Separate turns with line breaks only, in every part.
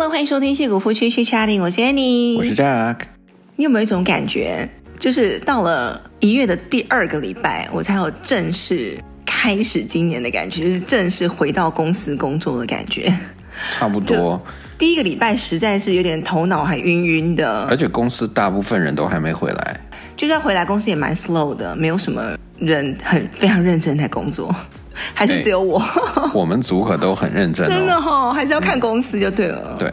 Hello，欢迎收听《矽谷夫妻 Chit Chatting》，我是 Annie，
我是 Jack。
你有没有一种感觉，就是到了一月的第二个礼拜，我才有正式开始今年的感觉，就是正式回到公司工作的感觉。
差不多，
第一个礼拜实在是有点头脑还晕晕的，
而且公司大部分人都还没回来。
就算回来，公司也蛮 slow 的，没有什么人很非常认真在工作。还是只有我，
我们组可都很认真，哦，
真的哈，哦，还是要看公司就对了。
嗯、对，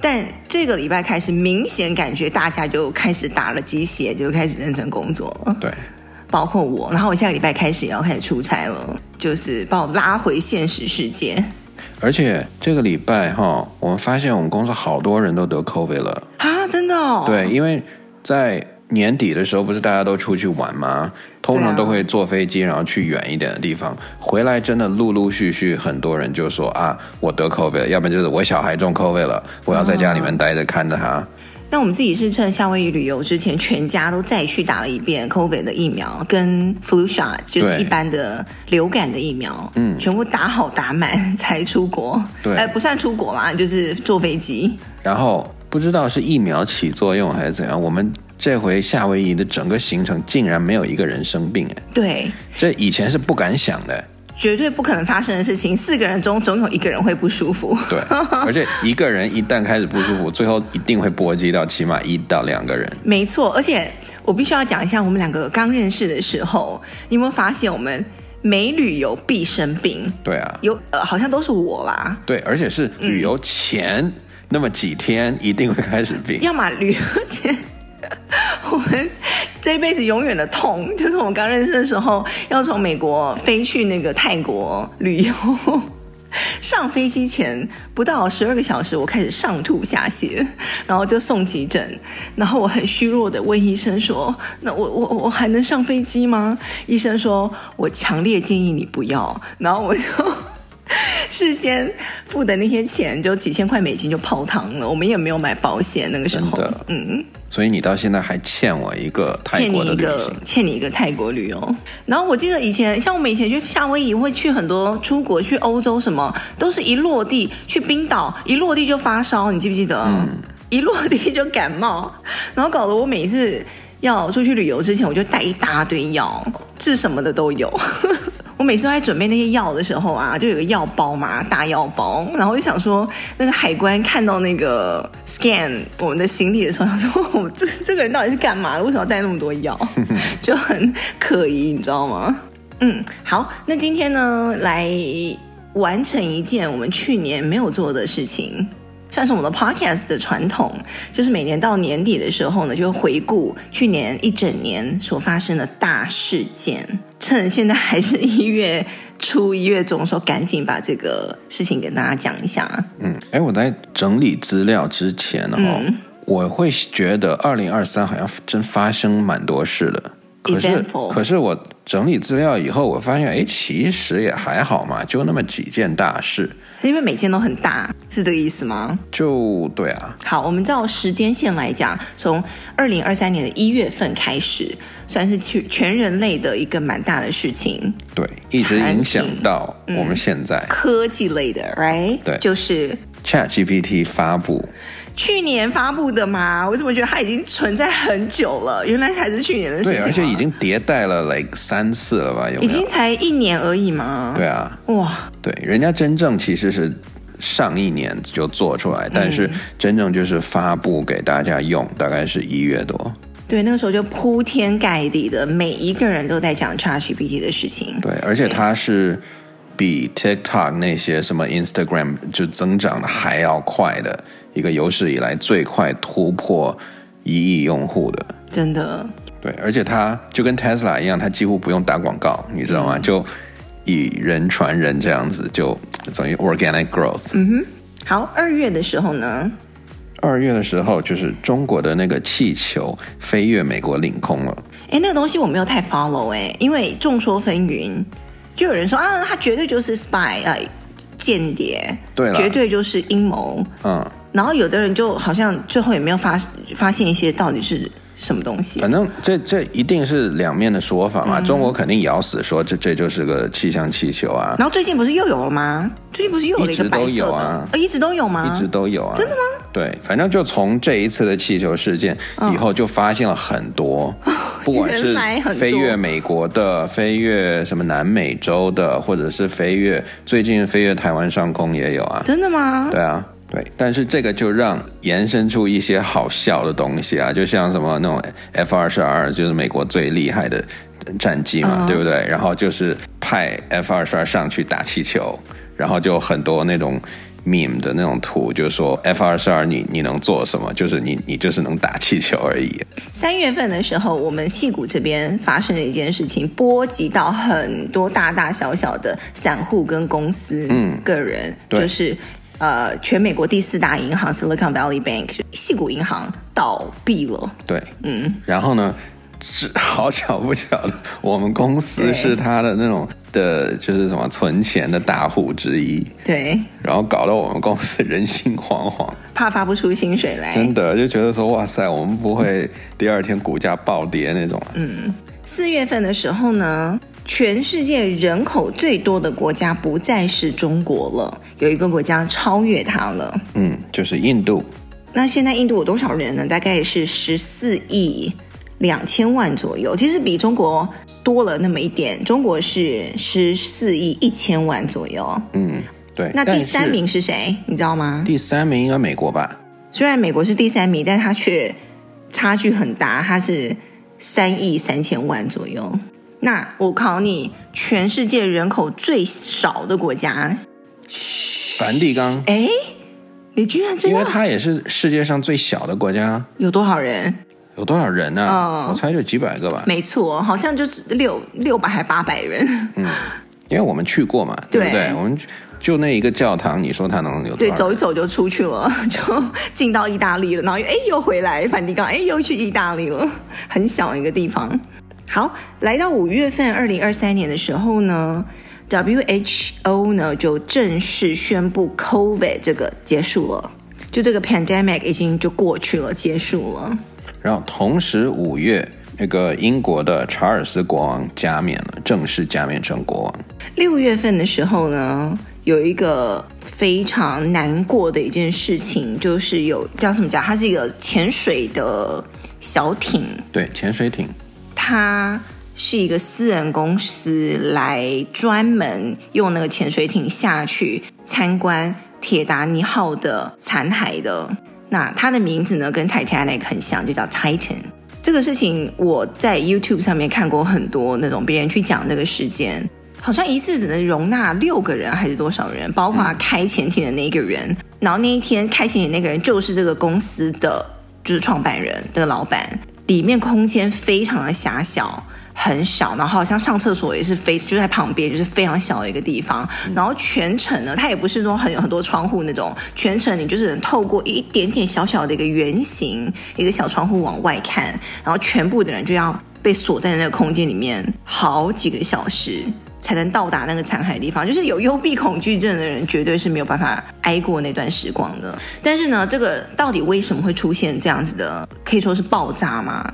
但这个礼拜开始，明显感觉大家就开始打了鸡血，就开始认真工作了。
对，
包括我，然后我下个礼拜开始也要开始出差了，就是把我拉回现实世界。
而且这个礼拜哈，我们发现我们公司好多人都得 COVID 了
啊，真的哦。
对，因为在。年底的时候，不是大家都出去玩吗？通常都会坐飞机，然后去远一点的地方。回来真的陆陆续续很多人就说啊，我得 COVID 了，要不然就是我小孩中 COVID 了，我要在家里面待着看着他。
那我们自己是趁夏威夷旅游之前，全家都再去打了一遍 COVID 的疫苗，跟 flu shot，就是一般的流感的疫苗，嗯，全部打好打满才出国。
对，
哎，不算出国嘛，就是坐飞机。
然后不知道是疫苗起作用还是怎样，我们。这回夏威夷的整个行程竟然没有一个人生病哎！
对，
这以前是不敢想的，
绝对不可能发生的事情。四个人中总有一个人会不舒服。
对，而且一个人一旦开始不舒服，最后一定会波及到起码一到两个人。
没错，而且我必须要讲一下，我们两个刚认识的时候，你有没有发现我们每旅游必生病？
对啊，
有呃，好像都是我啦。
对，而且是旅游前那么几天一定会开始病，
嗯、要么旅游前。我们这辈子永远的痛，就是我们刚认识的时候，要从美国飞去那个泰国旅游，上飞机前不到十二个小时，我开始上吐下泻，然后就送急诊，然后我很虚弱的问医生说：“那我我我还能上飞机吗？”医生说：“我强烈建议你不要。”然后我就。事先付的那些钱就几千块美金就泡汤了，我们也没有买保险那个时候。嗯，
所以你到现在还欠我一个泰国的旅行，欠你一个，欠你一个泰国旅游。然后我记得以前，像我们以前去夏威夷会去很多出国去欧洲，什么都是一落地去冰岛，一落地就发烧，你记不记得？嗯，一落地就感冒，然后搞得我每一次要出去旅游之前，我就带一大堆药，治什么的都有。我每次都在准备那些药的时候啊，就有个药包嘛，大药包。然后我就想说，那个海关看到那个 scan 我们的行李的时候，他说：“ 我这这个人到底是干嘛的？为什么要带那么多药？就很可疑，你知道吗？”嗯，好，那今天呢，来完成一件我们去年没有做的事情。算是我们的 podcast 的传统，就是每年到年底的时候呢，就回顾去年一整年所发生的大事件。趁现在还是一月初、一月中的时候，赶紧把这个事情跟大家讲一下。嗯，哎，我在整理资料之前呢，嗯、我会觉得二零二三好像真发生蛮多事的。可是可是我整理资料以后，我发现，哎，其实也还好嘛，就那么几件大事。
因为每件都很大，是这个意思吗？
就对啊。
好，我们照时间线来讲，从二零二三年的一月份开始，算是全全人类的一个蛮大的事情。
对，一直影响到我们现在。嗯，
科技类的，right？
对，
就是
ChatGPT 发布。
去年发布的嘛，我怎么觉得它已经存在很久了？原来才是去年的事情。
对，而且已经迭代了 like 三次了吧？有有？
已经才一年而已嘛。
对啊。
哇。
对，人家真正其实是上一年就做出来，但是真正就是发布给大家用，大概是一月多。
对，那个时候就铺天盖地的，每一个人都在讲 ChatGPT 的事情。
对，而且它是比 TikTok 那些什么 Instagram 就增长的还要快的。一个有史以来最快突破一亿用户的，
真的
对，而且它就跟 Tesla 一样，它几乎不用打广告，你知道吗？嗯、就以人传人这样子，就等于 organic growth。
嗯哼，好，二月的时候呢？
二月的时候就是中国的那个气球飞越美国领空了。
哎，那个东西我没有太 follow 哎，因为众说纷纭，就有人说啊，他绝对就是 spy 啊，间谍，
对了，
绝对就是阴谋，嗯。然后有的人就好像最后也没有发发现一些到底是什么东西？
反正这这一定是两面的说法嘛。嗯、中国肯定咬死说这这就是个气象气球啊。
然后最近不是又有了吗？最近不是又有了一个白色的？
一直都有啊，
哦，一直都有吗？
一直都有啊。
真的吗？
对，反正就从这一次的气球事件以后，就发现了很多，哦、不管是飞越美国的、飞越什么南美洲的，或者是飞越最近飞越台湾上空也有啊。
真的吗？
对啊。对，但是这个就让延伸出一些好笑的东西啊，就像什么那种 F 二十二，就是美国最厉害的战机嘛，uh. 对不对？然后就是派 F 二十二上去打气球，然后就很多那种 meme 的那种图，就是说 F 二十二你你能做什么？就是你你就是能打气球而已。
三月份的时候，我们矽谷这边发生了一件事情，波及到很多大大小小的散户跟公司、嗯，个人，就是。呃，全美国第四大银行 Silicon Valley Bank 矽谷银行倒闭了。
对，嗯，然后呢，是 好巧不巧的，我们公司是他的那种的，就是什么存钱的大户之一。
对，
然后搞得我们公司人心惶惶，
怕发不出薪水来。
真的就觉得说，哇塞，我们不会第二天股价暴跌那种啊。
嗯，四月份的时候呢。全世界人口最多的国家不再是中国了，有一个国家超越它了。
嗯，就是印度。
那现在印度有多少人呢？大概是十四亿两千万左右，其实比中国多了那么一点。中国是十四亿一千万左右。
嗯，对。
那第三名是谁？你知道吗？
第三名应该美国吧？
虽然美国是第三名，但它却差距很大，它是三亿三千万左右。那我考你，全世界人口最少的国家，
梵蒂冈。
哎，你居然知道？
因为它也是世界上最小的国家。
有多少人？
有多少人呢？啊？嗯，我猜就几百个吧。
没错，好像就是六六百还八百人。
嗯，因为我们去过嘛，对不对？我们就那一个教堂，你说它能有？
对，走一走就出去了，就进到意大利了，然后又哎又回来梵蒂冈，哎又去意大利了，很小一个地方。好，来到五月份，二零二三年的时候呢，WHO 呢就正式宣布 COVID 这个结束了，就这个 pandemic 已经就过去了，结束了。
然后同时五月，那个英国的查尔斯国王加冕了，正式加冕成国王。
六月份的时候呢，有一个非常难过的一件事情，就是有叫什么讲？它是一个潜水的小艇，
对，潜水艇。
它是一个私人公司来专门用那个潜水艇下去参观铁达尼号的残骸的。那它的名字呢，跟 Titanic 很像，就叫 Titan。这个事情我在 YouTube 上面看过很多那种别人去讲这个事件，好像一次只能容纳六个人还是多少人，包括开潜艇的那个人。然后那一天开潜艇那个人就是这个公司的就是创办人的老板。里面空间非常的狭小，很小，然后好像上厕所也是非就在旁边，就是非常小的一个地方。然后全程呢，它也不是说很有很多窗户那种，全程你就是能透过一点点小小的一个圆形一个小窗户往外看，然后全部的人就要被锁在那个空间里面好几个小时。才能到达那个残骸地方，就是有幽闭恐惧症的人绝对是没有办法挨过那段时光的。但是呢，这个到底为什么会出现这样子的，可以说是爆炸吗？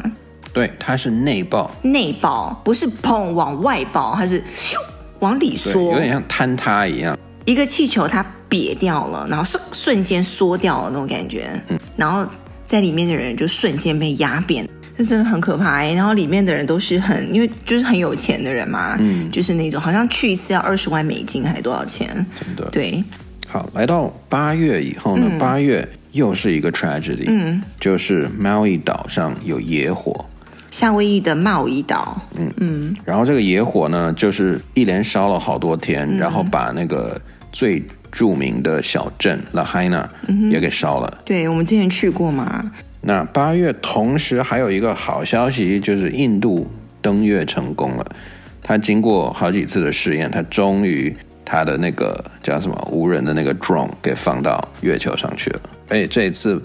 对，它是内爆，
内爆不是砰往外爆，它是咻往里缩，
有点像坍塌一样。
一个气球它瘪掉了，然后瞬瞬间缩掉了那种感觉，嗯，然后在里面的人就瞬间被压扁。这真的很可怕，然后里面的人都是很，因为就是很有钱的人嘛，嗯，就是那种好像去一次要二十万美金还是多少钱？
真的。
对。
好，来到八月以后呢，嗯、八月又是一个 tragedy，嗯，就是 Maui 岛上有野火，
夏威夷的茂宜岛，
嗯嗯，然后这个野火呢，就是一连烧了好多天，嗯、然后把那个最著名的小镇 Lahaina 也给烧了。嗯、
对，我们之前去过嘛。
那八月同时还有一个好消息，就是印度登月成功了。他经过好几次的试验，他终于他的那个叫什么无人的那个 drone 给放到月球上去了。哎，这一次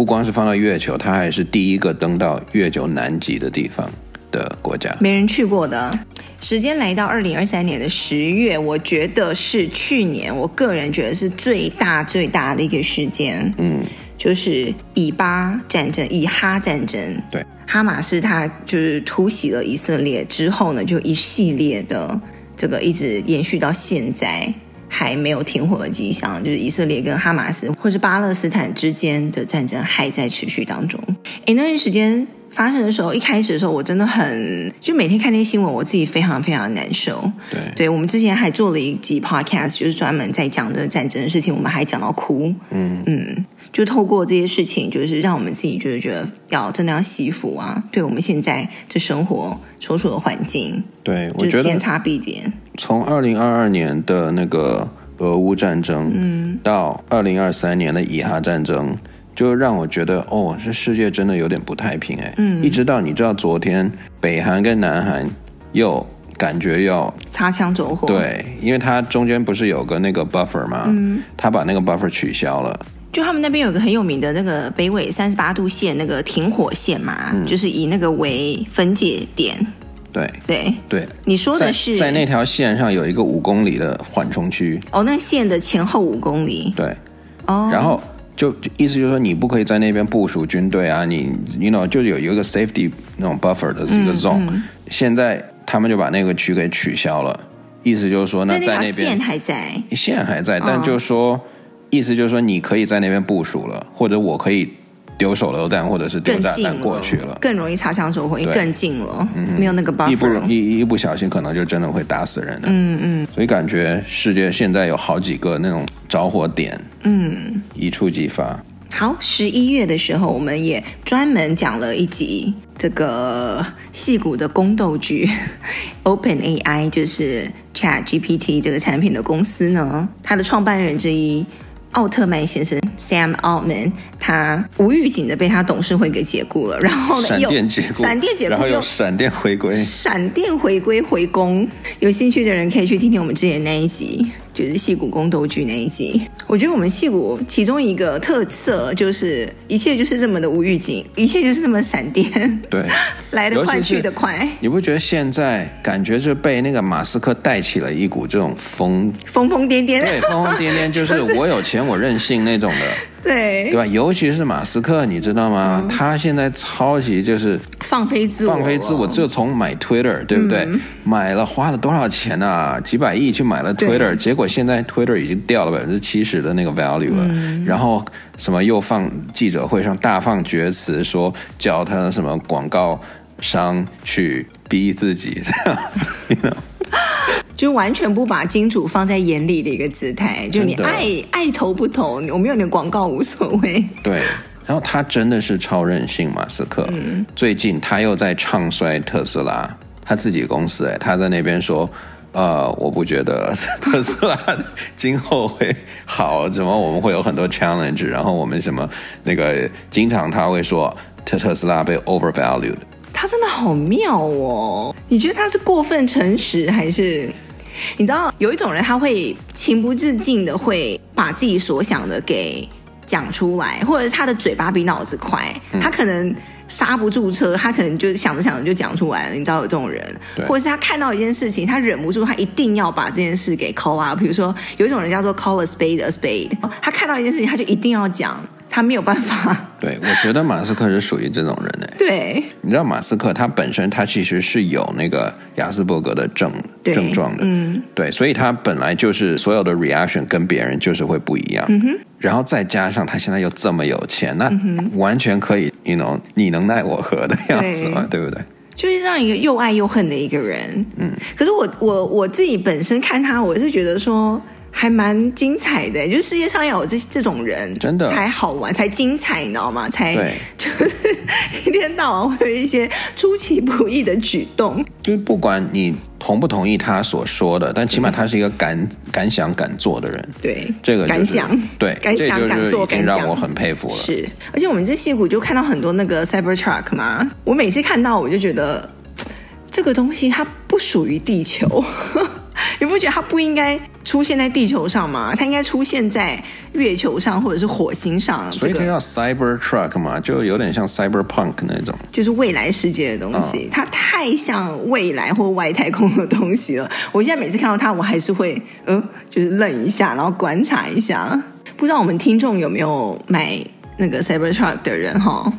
不光是放到月球，它还是第一个登到月球南极的地方的国家，
没人去过的。时间来到二零二三年的十月，我觉得是去年我个人觉得是最大最大的一个事件。嗯。就是以巴战争、以哈战争。
对，
哈马斯他就是突袭了以色列之后呢，就一系列的这个一直延续到现在。还没有停火的迹象，就是以色列跟哈马斯或是巴勒斯坦之间的战争还在持续当中。诶，那段时间发生的时候，一开始的时候我真的很就每天看那些新闻，我自己非常非常难受。
对，
对我们之前还做了一集 podcast，就是专门在讲的战争的事情，我们还讲到哭。嗯嗯。就透过这些事情，就是让我们自己就是觉得要真的要惜福啊！对我们现在的生活所处的环境，
对我觉得
天差地别。
从二零二二年的那个俄乌战争，嗯，到二零二三年的以哈战争，就让我觉得哦，这世界真的有点不太平哎。嗯，一直到你知道昨天北韩跟南韩又感觉要
擦枪走火，
对，因为它中间不是有个那个 buffer 吗？嗯，他把那个 buffer 取消了。
就他们那边有个很有名的那个北纬三十八度线，那个停火线嘛，嗯、就是以那个为分界点。
对
对
对，
你说的是
在，在那条线上有一个五公里的缓冲区。
哦，那线的前后五公里。
对。哦。然后就意思就是说，你不可以在那边部署军队啊，你你 you know 就有一个 safety 那种 buffer 的一个 zone。嗯嗯、现在他们就把那个区给取消了，意思就是说，那在那边
线还在，
线还在，但就是说。哦意思就是说，你可以在那边部署了，或者我可以丢手榴弹，或者是丢炸弹过去了，
了更容易擦枪走火，因为更近了，嗯、没有那个 buffer，一不
一一不小心，可能就真的会打死人的。嗯嗯，所以感觉世界现在有好几个那种着火点，嗯，一触即发。
好，十一月的时候，我们也专门讲了一集这个戏骨的宫斗剧，OpenAI 就是 ChatGPT 这个产品的公司呢，它的创办人之一。奥特曼先生 Sam Altman，他无预警的被他董事会给解雇了，然后呢，
闪电解雇，
闪电解雇，
然后又闪电回归，
闪电回归回宫。有兴趣的人可以去听听我们之前那一集。就是戏骨宫斗剧那一集，我觉得我们戏骨其中一个特色就是一切就是这么的无预警，一切就是这么闪电，
对，
来得快去得快。
你不觉得现在感觉就被那个马斯克带起了一股这种疯
疯疯癫癫？
对，疯疯癫癫 就是我有钱我任性那种的。
对
对吧？尤其是马斯克，你知道吗？嗯、他现在超级就是
放飞自我，
放飞自我。就从买 Twitter，对不对？嗯、买了花了多少钱啊？几百亿去买了 Twitter，结果现在 Twitter 已经掉了百分之七十的那个 value 了。嗯、然后什么又放记者会上大放厥词，说叫他什么广告商去逼自己这样子。
就完全不把金主放在眼里的一个姿态，就你爱爱投不投，我没有你的广告无所谓。
对，然后他真的是超任性，马斯克。嗯，最近他又在唱衰特斯拉，他自己公司哎，他在那边说，呃，我不觉得 特斯拉 今后会好，怎么我们会有很多 challenge，然后我们什么那个经常他会说特特斯拉被 overvalued。
他真的好妙哦，你觉得他是过分诚实还是？你知道有一种人，他会情不自禁的会把自己所想的给讲出来，或者是他的嘴巴比脑子快，他可能刹不住车，他可能就想着想着就讲出来了。你知道有这种人，或者是他看到一件事情，他忍不住，他一定要把这件事给 call 啊。比如说有一种人叫做 call a spade a spade，他看到一件事情，他就一定要讲。他没有办法。
对，我觉得马斯克是属于这种人诶。
对，
你知道马斯克他本身他其实是有那个亚斯伯格的症对症状的，嗯，对，所以他本来就是所有的 reaction 跟别人就是会不一样，嗯哼，然后再加上他现在又这么有钱，那完全可以，you know，你能奈我何的样子嘛，对，对不对？
就是让一个又爱又恨的一个人，嗯，可是我我我自己本身看他，我是觉得说。还蛮精彩的，就是世界上要有这这种人，
真的
才好玩，才精彩，你知道吗？才，就是一天到晚会有一些出其不意的举动。
就是不管你同不同意他所说的，但起码他是一个敢、嗯、敢想敢做的人。
对，
这个、就是、
敢讲，
对，
敢想敢做，
已经让我很佩服了。
是，而且我们这戏骨就看到很多那个 Cybertruck 嘛，我每次看到我就觉得这个东西它不属于地球。你不觉得它不应该出现在地球上吗？它应该出现在月球上或者是火星上。
所以它叫 Cybertruck 嘛，就有点像 Cyberpunk 那种，
就是未来世界的东西。哦、它太像未来或外太空的东西了。我现在每次看到它，我还是会嗯，就是愣一下，然后观察一下。不知道我们听众有没有买那个 Cybertruck 的人哈，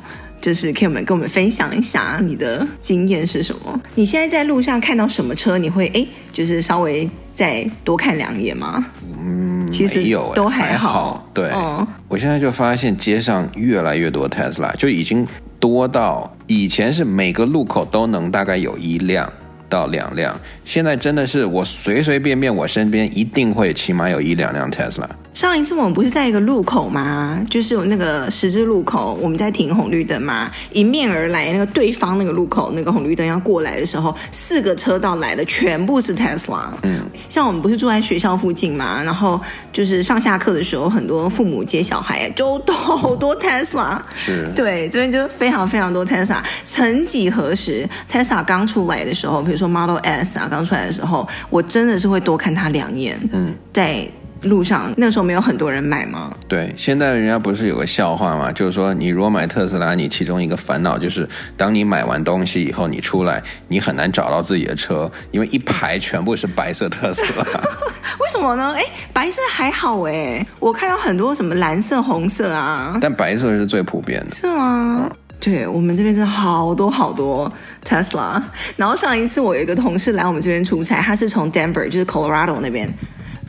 就是可以我们跟我们分享一下你的经验是什么？你现在在路上看到什么车，你会哎，就是稍微再多看两眼吗？
嗯，
其实
有
都还好。
对，
哦，
我现在就发现街上越来越多 Tesla，就已经多到以前是每个路口都能大概有一辆。到两辆，现在真的是我随随便便，我身边一定会起码有一两辆 Tesla。
上一次我们不是在一个路口吗？就是有那个十字路口，我们在停红绿灯嘛，迎面而来那个对方那个路口那个红绿灯要过来的时候，四个车道来的全部是 Tesla。嗯，像我们不是住在学校附近嘛，然后就是上下课的时候，很多父母接小孩就都好多 Tesla。
是，
对，这边就非常非常多 Tesla。曾几何时，Tesla 刚出来的时候，比如说 Model S 啊，刚出来的时候，我真的是会多看它两眼。嗯，在。路上那时候没有很多人买吗？
对，现在人家不是有个笑话吗？就是说，你如果买特斯拉，你其中一个烦恼就是，当你买完东西以后，你出来你很难找到自己的车，因为一排全部是白色特斯拉。
为什么呢？哎，白色还好哎，我看到很多什么蓝色、红色啊，
但白色是最普遍的。
是吗？嗯、对，我们这边真的好多好多特斯拉。然后上一次我有一个同事来我们这边出差，他是从 Denver，就是 Colorado 那边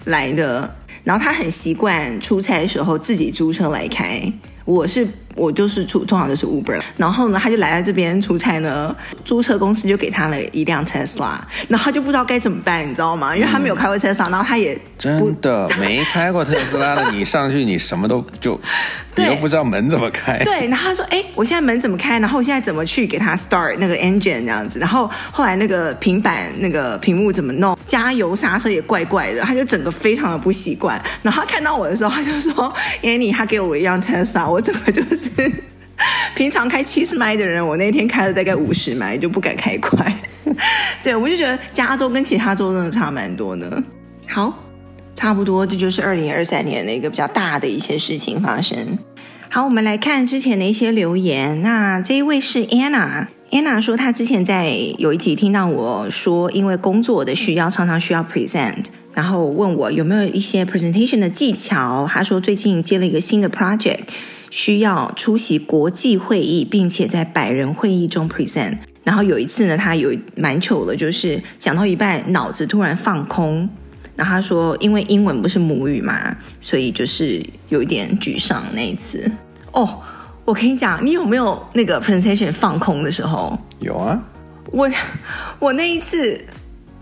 来的。然后他很习惯出差的时候自己租车来开，我是。我就是出，通常就是 Uber。然后呢，他就来到这边出差呢，租车公司就给他了一辆 Tesla，然后他就不知道该怎么办，你知道吗？因为他没有开过 Tesla，然后他也
真的没开过特斯拉的，你上去你什么都就，你都不知道门怎么开。
对，然后他说：“哎，我现在门怎么开？然后我现在怎么去给他 start 那个 engine 这样子？然后后来那个平板那个屏幕怎么弄？加油刹车也怪怪的，他就整个非常的不习惯。然后他看到我的时候，他就说：‘Annie，他给我一辆 Tesla，我整个就是。’ 平常开七十迈的人，我那天开了大概五十迈，就不敢开快。对，我就觉得加州跟其他州真的差蛮多的。好，差不多这就是二零二三年的一个比较大的一些事情发生。好，我们来看之前的一些留言。那这一位是 Anna，Anna 说她之前在有一集听到我说，因为工作的需要，常常需要 present，然后问我有没有一些 presentation 的技巧。她说最近接了一个新的 project。需要出席国际会议，并且在百人会议中 present。然后有一次呢，他有蛮糗的，就是讲到一半脑子突然放空。然后他说，因为英文不是母语嘛，所以就是有一点沮丧那一次。哦，我跟你讲，你有没有那个 presentation 放空的时候？
有啊，
我我那一次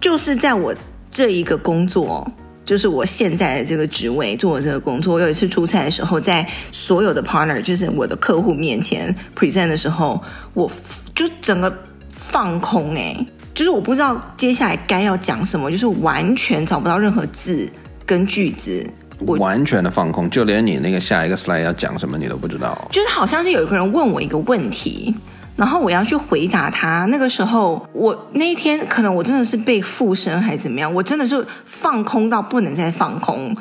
就是在我这一个工作。就是我现在的这个职位做的这个工作，我有一次出差的时候，在所有的 partner，就是我的客户面前 present 的时候，我就整个放空哎，就是我不知道接下来该要讲什么，就是完全找不到任何字跟句子，我
完全的放空，就连你那个下一个 slide 要讲什么你都不知道，
就是好像是有一个人问我一个问题。然后我要去回答他，那个时候我那一天可能我真的是被附身还是怎么样，我真的是放空到不能再放空，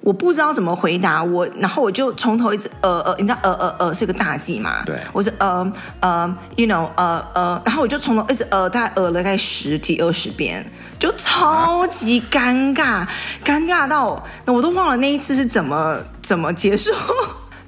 我不知道怎么回答我，然后我就从头一直呃呃，你知道呃呃呃是个大忌嘛？
对，
我是呃呃，you know 呃呃，然后我就从头一直呃大概呃了大概十几二十遍，就超级尴尬，啊、尴尬到那我都忘了那一次是怎么怎么结束。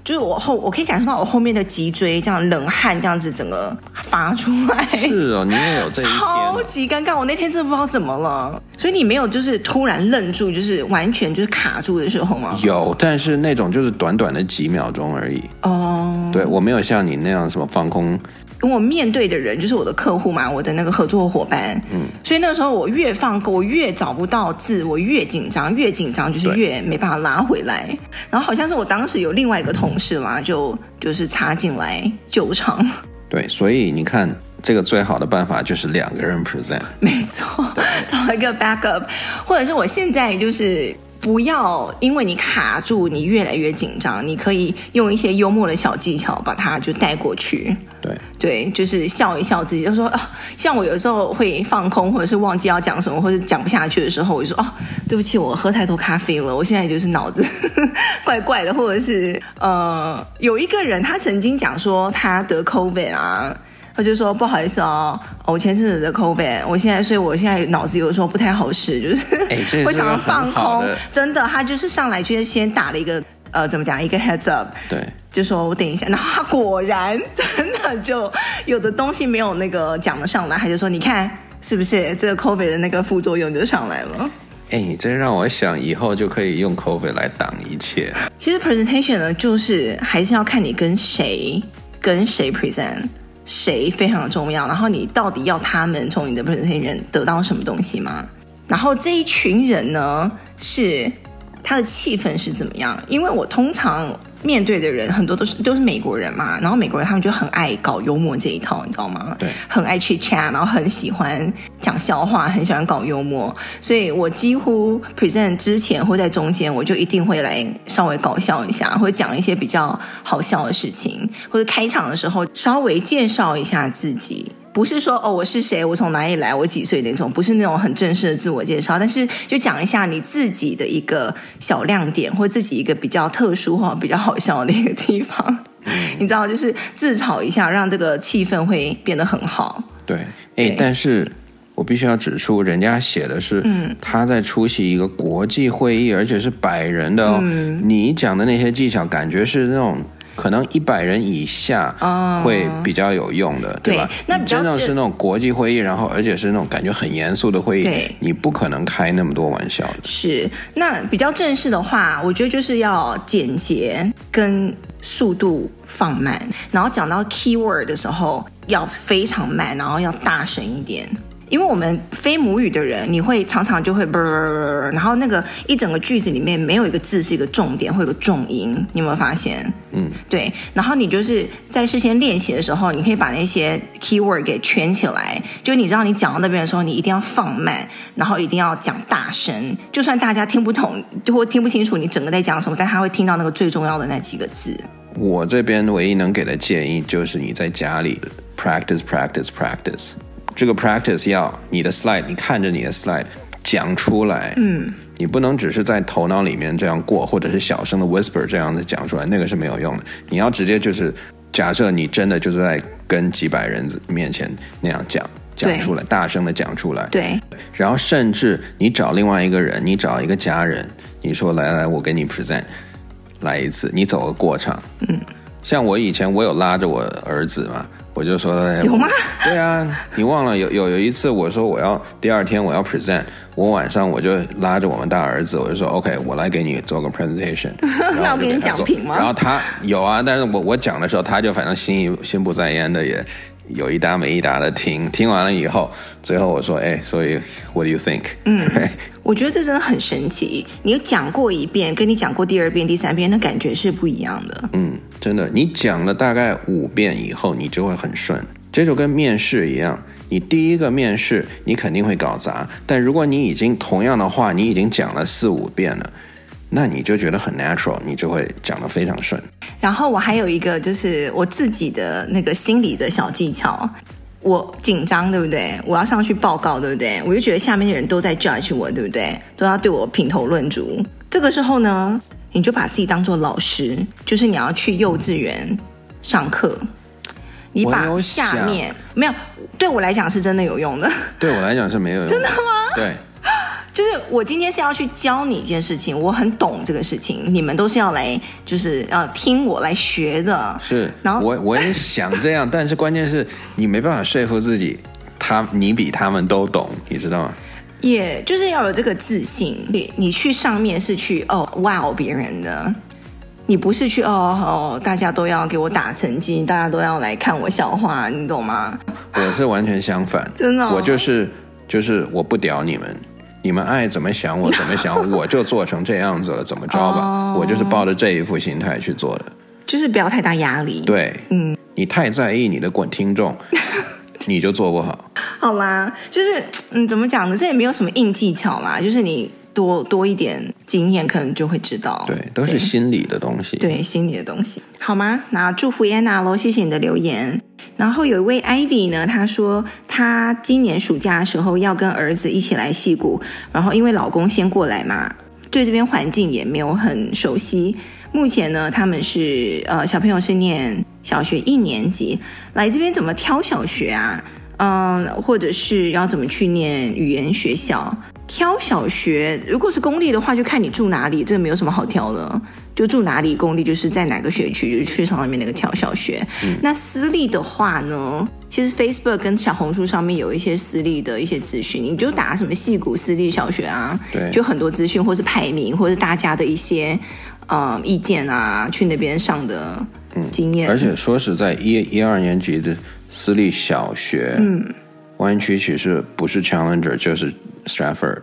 就是我后，我可以感受到我后面的脊椎这样冷汗这样子整个发出来。
是哦，你也有这一天。
超级尴尬，我那天真的不知道怎么了。所以你没有就是突然愣住，就是完全就是卡住的时候吗？
有，但是那种就是短短的几秒钟而已。哦。对，我没有像你那样什么放空。
跟我面对的人就是我的客户嘛，我的那个合作伙伴。嗯，所以那个时候我越放空，我越找不到字，我越紧张，越紧张就是越没办法拉回来。然后好像是我当时有另外一个同事嘛，就就是插进来救场。
对，所以你看，这个最好的办法就是两个人 present。
没错，找一个 backup，或者是我现在就是。不要因为你卡住，你越来越紧张。你可以用一些幽默的小技巧把它就带过去。
对
对，就是笑一笑自己，就说啊，像我有时候会放空，或者是忘记要讲什么，或者讲不下去的时候，我就说哦，对不起，我喝太多咖啡了，我现在就是脑子 怪怪的，或者是呃，有一个人他曾经讲说他得 COVID 啊。他就说不好意思哦，我前阵子的 COVID，我现在所以我现在脑子有时候不太好使，就是 会想要放空。真的，他就是上来就是先打了一个呃，怎么讲？一个 heads up，
对，
就说我等一下，然后他果然真的就有的东西没有那个讲得上来，他就说你看是不是这个 COVID 的那个副作用就上来了？
哎，你这让我想以后就可以用 COVID 来挡一切。
其实 presentation 呢，就是还是要看你跟谁跟谁 present，谁非常重要，然后你到底要他们从你的这些人得到什么东西吗？然后这一群人呢是。他的气氛是怎么样？因为我通常面对的人很多都是都是美国人嘛，然后美国人他们就很爱搞幽默这一套，你知道吗？
对，
很爱 chit chat，然后很喜欢讲笑话，很喜欢搞幽默，所以我几乎 present 之前或在中间，我就一定会来稍微搞笑一下，或者讲一些比较好笑的事情，或者开场的时候稍微介绍一下自己。不是说哦，我是谁，我从哪里来，我几岁那种，不是那种很正式的自我介绍，但是就讲一下你自己的一个小亮点，或自己一个比较特殊或比较好笑的一个地方，你知道，就是自嘲一下，让这个气氛会变得很好。
对，哎，但是我必须要指出，人家写的是，嗯，他在出席一个国际会议，而且是百人的哦，嗯，你讲的那些技巧，感觉是那种。可能一百人以下会比较有用的，嗯、对吧？那真的是那种国际会议，然后而且是那种感觉很严肃的会议，你不可能开那么多玩笑的。
是，那比较正式的话，我觉得就是要简洁跟速度放慢，然后讲到 keyword 的时候要非常慢，然后要大声一点。因为我们非母语的人，你会常常就会啵，然后那个一整个句子里面没有一个字是一个重点或一个重音，你有没有发现？
嗯，
对。然后你就是在事先练习的时候，你可以把那些 keyword 给圈起来，就你知道你讲到那边的时候，你一定要放慢，然后一定要讲大声，就算大家听不懂，就会听不清楚你整个在讲什么，但他会听到那个最重要的那几个字。
我这边唯一能给的建议就是你在家里 practice practice practice。这个 practice 要你的 slide，你看着你的 slide 讲出来，
嗯，
你不能只是在头脑里面这样过，或者是小声的 whisper 这样子讲出来，那个是没有用的。你要直接就是假设你真的就是在跟几百人面前那样讲讲出来，大声的讲出来，
对。
然后甚至你找另外一个人，你找一个家人，你说来来，我给你 present，来一次，你走个过场，
嗯。
像我以前我有拉着我儿子嘛。我就说，
有吗？
对啊，你忘了有有有一次，我说我要第二天我要 present，我晚上我就拉着我们大儿子，我就说 OK，我来给你做个 presentation。
那我给你奖品吗？
然后他有啊，但是我我讲的时候，他就反正心心不在焉的也。有一搭没一搭的听，听完了以后，最后我说：“哎，所以 What do you think？”
嗯，我觉得这真的很神奇。你讲过一遍，跟你讲过第二遍、第三遍，那感觉是不一样的。
嗯，真的，你讲了大概五遍以后，你就会很顺。这就跟面试一样，你第一个面试你肯定会搞砸，但如果你已经同样的话，你已经讲了四五遍了。那你就觉得很 natural，你就会讲得非常顺。
然后我还有一个就是我自己的那个心理的小技巧，我紧张对不对？我要上去报告对不对？我就觉得下面的人都在 judge 我对不对？都要对我品头论足。这个时候呢，你就把自己当做老师，就是你要去幼稚园上课，你把下面没有，对我来讲是真的有用的。
对我来讲是没有用的。
真的吗？
对。
就是我今天是要去教你一件事情，我很懂这个事情，你们都是要来，就是要听我来学的。
是，然后我我也想这样，但是关键是你没办法说服自己，他你比他们都懂，你知道吗？
也、yeah, 就是要有这个自信。你你去上面是去哦哇哦别人的，你不是去哦哦大家都要给我打成绩，大家都要来看我笑话，你懂吗？
我是完全相反，
真的、哦，
我就是就是我不屌你们。你们爱怎么想我 怎么想，我就做成这样子了，怎么着吧？Oh, 我就是抱着这一副心态去做的，
就是不要太大压力。
对，嗯，你太在意你的滚听众，你就做不好。
好啦，就是嗯，怎么讲呢？这也没有什么硬技巧啦，就是你多多一点经验，可能就会知道。
对，都是心理的东西。
对，心理的东西，好吗？那祝福 Anna 喽，谢谢你的留言。然后有一位 Ivy 呢，她说她今年暑假的时候要跟儿子一起来戏谷，然后因为老公先过来嘛，对这边环境也没有很熟悉。目前呢，他们是呃小朋友是念小学一年级，来这边怎么挑小学啊？嗯，或者是要怎么去念语言学校？挑小学，如果是公立的话，就看你住哪里，这个没有什么好挑的，就住哪里公立，就是在哪个学区，就是去上面那个挑小学。嗯、那私立的话呢，其实 Facebook 跟小红书上面有一些私立的一些资讯，你就打什么戏谷私立小学啊，
对，
就很多资讯，或是排名，或是大家的一些呃意见啊，去那边上的经验。
嗯、而且说实在，一一二年级的私立小学，嗯，湾区其实不是 Challenger 就是。Stratford，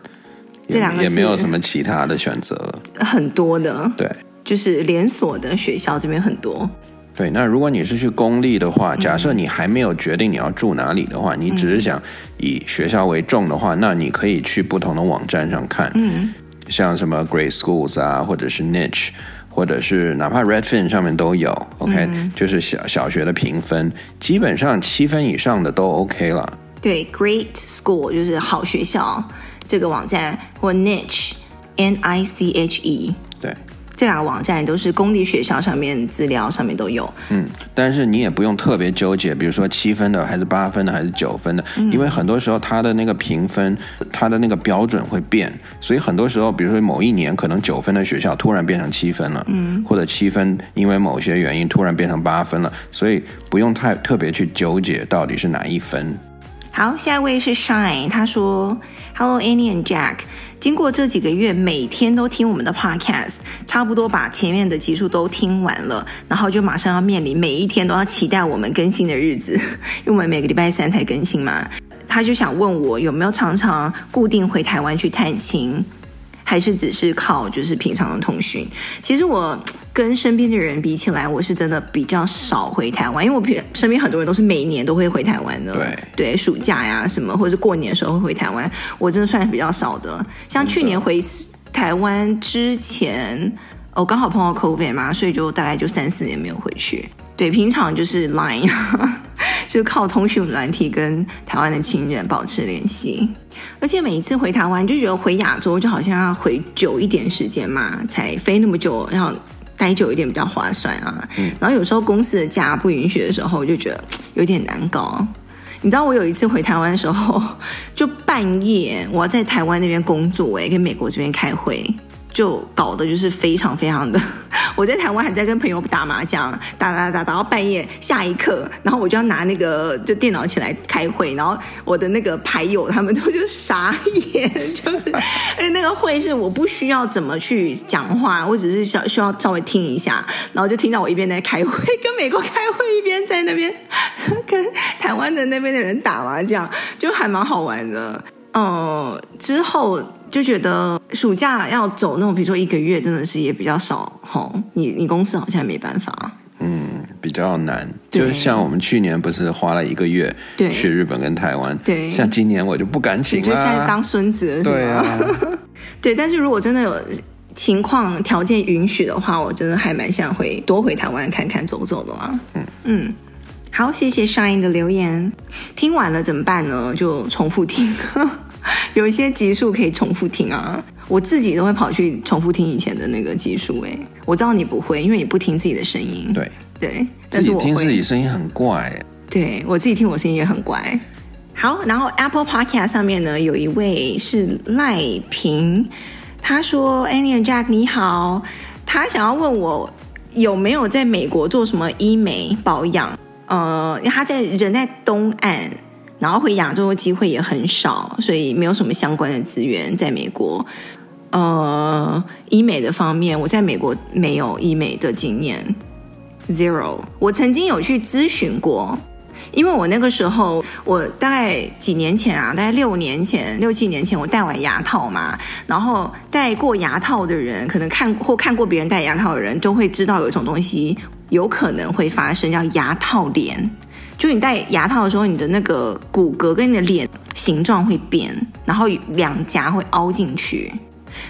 这两个
也没有什么其他的选择。了，
很多的，
对，
就是连锁的学校这边很多。
对，那如果你是去公立的话，假设你还没有决定你要住哪里的话，嗯、你只是想以学校为重的话，那你可以去不同的网站上看，嗯，像什么 Great Schools 啊，或者是 Niche，或者是哪怕 Redfin 上面都有，OK，嗯、就是小小学的评分，基本上七分以上的都 OK 了。
对，Great School 就是好学校这个网站，或 Niche，N I C H E，
对，
这两个网站都是公立学校上面资料上面都有。
嗯，但是你也不用特别纠结，比如说七分的还是八分的还是九分的，嗯、因为很多时候它的那个评分，它的那个标准会变，所以很多时候，比如说某一年可能九分的学校突然变成七分了，嗯，或者七分因为某些原因突然变成八分了，所以不用太特别去纠结到底是哪一分。
好，下一位是 Shine，他说：“Hello Annie and Jack，经过这几个月每天都听我们的 Podcast，差不多把前面的集数都听完了，然后就马上要面临每一天都要期待我们更新的日子，因为我们每个礼拜三才更新嘛。他就想问我有没有常常固定回台湾去探亲。”还是只是靠就是平常的通讯。其实我跟身边的人比起来，我是真的比较少回台湾，因为我身边很多人都是每年都会回台湾的。
对
对，暑假呀什么，或者是过年的时候会回台湾，我真的算是比较少的。像去年回台湾之前，我刚好碰到 COVID 嘛，所以就大概就三四年没有回去。对，平常就是 Line，就靠通讯软体跟台湾的亲人保持联系。而且每一次回台湾，就觉得回亚洲就好像要回久一点时间嘛，才飞那么久，要待久一点比较划算啊。嗯、然后有时候公司的假不允许的时候，我就觉得有点难搞。你知道我有一次回台湾的时候，就半夜我要在台湾那边工作，哎，跟美国这边开会。就搞得就是非常非常的，我在台湾还在跟朋友打麻将，打打打打到半夜，下一刻，然后我就要拿那个就电脑起来开会，然后我的那个牌友他们都就傻眼，就是 哎那个会是我不需要怎么去讲话，我只是需要需要稍微听一下，然后就听到我一边在开会，跟美国开会一边在那边跟台湾的那边的人打麻将，就还蛮好玩的。嗯，之后。就觉得暑假要走那种，比如说一个月，真的是也比较少吼。你你公司好像没办法，
嗯，比较难。对就像我们去年不是花了一个月去日本跟台湾，
对，
像今年我就不敢请了，
就现在当孙子了是吗？对啊，对。但是如果真的有情况条件允许的话，我真的还蛮想回多回台湾看看走走的啦。嗯嗯，好，谢谢 Shine 的留言。听完了怎么办呢？就重复听。有一些集数可以重复听啊，我自己都会跑去重复听以前的那个集数。哎，我知道你不会，因为你不听自己的声音。
对
对，
自己听自己声音很怪。
对，我自己听我声音也很怪。好，然后 Apple Podcast 上面呢，有一位是赖平，他说：“Annie and Jack 你好，他想要问我有没有在美国做什么医美保养？呃，他在人在东岸。”然后回亚洲的机会也很少，所以没有什么相关的资源在美国。呃，医美的方面，我在美国没有医美的经验，zero。我曾经有去咨询过，因为我那个时候，我大概几年前啊，大概六年前、六七年前，我戴完牙套嘛，然后戴过牙套的人，可能看或看过别人戴牙套的人，都会知道有一种东西有可能会发生，叫牙套脸。就你戴牙套的时候，你的那个骨骼跟你的脸形状会变，然后两颊会凹进去。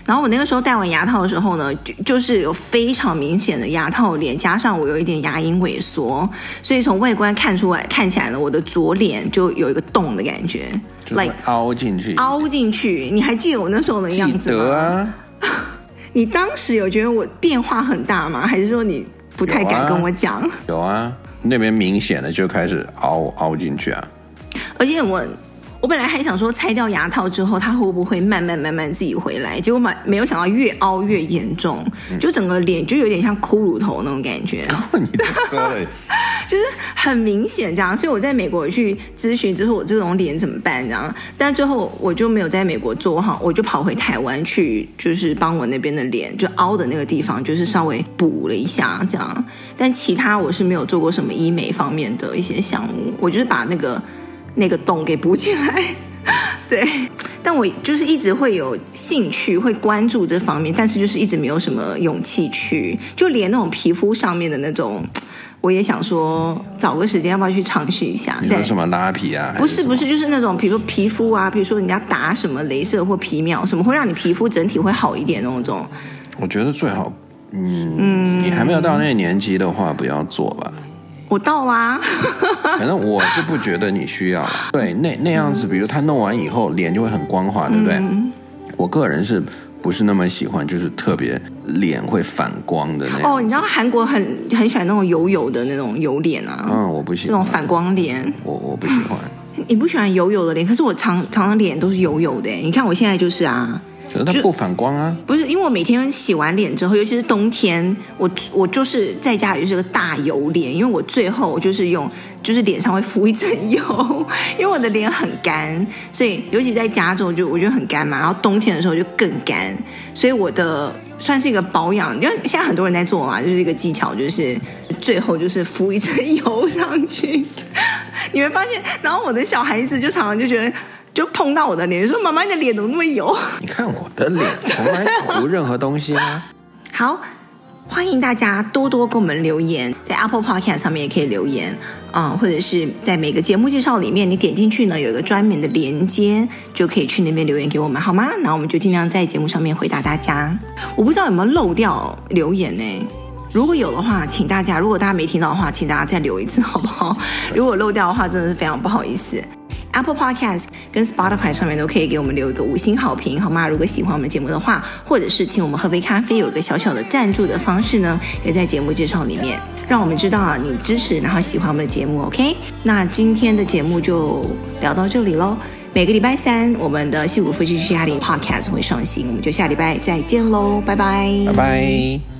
然后我那个时候戴完牙套的时候呢，就就是有非常明显的牙套脸，加上我有一点牙龈萎缩，所以从外观看出来，看起来呢，我的左脸就有一个洞的感觉，like
凹进去，
凹进去。你还记得我那时候的样子吗？
记得啊。
你当时有觉得我变化很大吗？还是说你不太敢跟我讲？
有啊。有啊那边明显的就开始凹凹进去啊，
而且我。我本来还想说拆掉牙套之后，它会不会慢慢慢慢自己回来？结果没没有想到越凹越严重，就整个脸就有点像骷髅头那种感觉。
你都说了，
就是很明显这样。所以我在美国去咨询就是，我这种脸怎么办？这样，但最后我就没有在美国做哈，我就跑回台湾去，就是帮我那边的脸就凹的那个地方，就是稍微补了一下这样。但其他我是没有做过什么医美方面的一些项目，我就是把那个。那个洞给补起来，对，但我就是一直会有兴趣，会关注这方面，但是就是一直没有什么勇气去，就连那种皮肤上面的那种，我也想说找个时间要不要去尝试一下。
你说什么拉皮啊？
不是不是，就是那种比如说皮肤啊，比如说人家打什么镭射或皮秒什么，会让你皮肤整体会好一点那种。
我觉得最好，嗯，嗯，你还没有到那个年纪的话，不要做吧。
我到啦，
反正我是不觉得你需要。对，那那样子，比如他弄完以后脸就会很光滑，对不对？嗯、我个人是不是那么喜欢，就是特别脸会反光的那种。
哦，你知道韩国很很喜欢那种油油的那种油脸啊？
嗯，我不喜欢这
种反光脸。
我我不喜欢。
你不喜欢油油的脸，可是我常常常脸都是油油的。你看我现在就是啊。
可是它不反光啊！
不是，因为我每天洗完脸之后，尤其是冬天，我我就是在家里就是个大油脸，因为我最后就是用就是脸上会敷一层油，因为我的脸很干，所以尤其在加州就我觉得很干嘛，然后冬天的时候就更干，所以我的算是一个保养，因为现在很多人在做嘛，就是一个技巧，就是最后就是敷一层油上去，你会发现，然后我的小孩子就常常就觉得。就碰到我的脸，说：“妈妈，你的脸怎么那么油？”
你看我的脸，从来不涂任何东西啊？
好，欢迎大家多多给我们留言，在 Apple Podcast 上面也可以留言啊、嗯，或者是在每个节目介绍里面，你点进去呢，有一个专门的连接，就可以去那边留言给我们，好吗？那我们就尽量在节目上面回答大家。我不知道有没有漏掉留言呢？如果有的话，请大家；如果大家没听到的话，请大家再留一次，好不好？如果漏掉的话，真的是非常不好意思。Apple Podcast 跟 Spotify 上面都可以给我们留一个五星好评，好吗？如果喜欢我们节目的话，或者是请我们喝杯咖啡，有一个小小的赞助的方式呢，也在节目介绍里面，让我们知道啊你支持，然后喜欢我们的节目，OK？那今天的节目就聊到这里喽。每个礼拜三，我们的矽谷夫妻之家里 Podcast 会上新，我们就下礼拜再见喽，拜拜，
拜拜。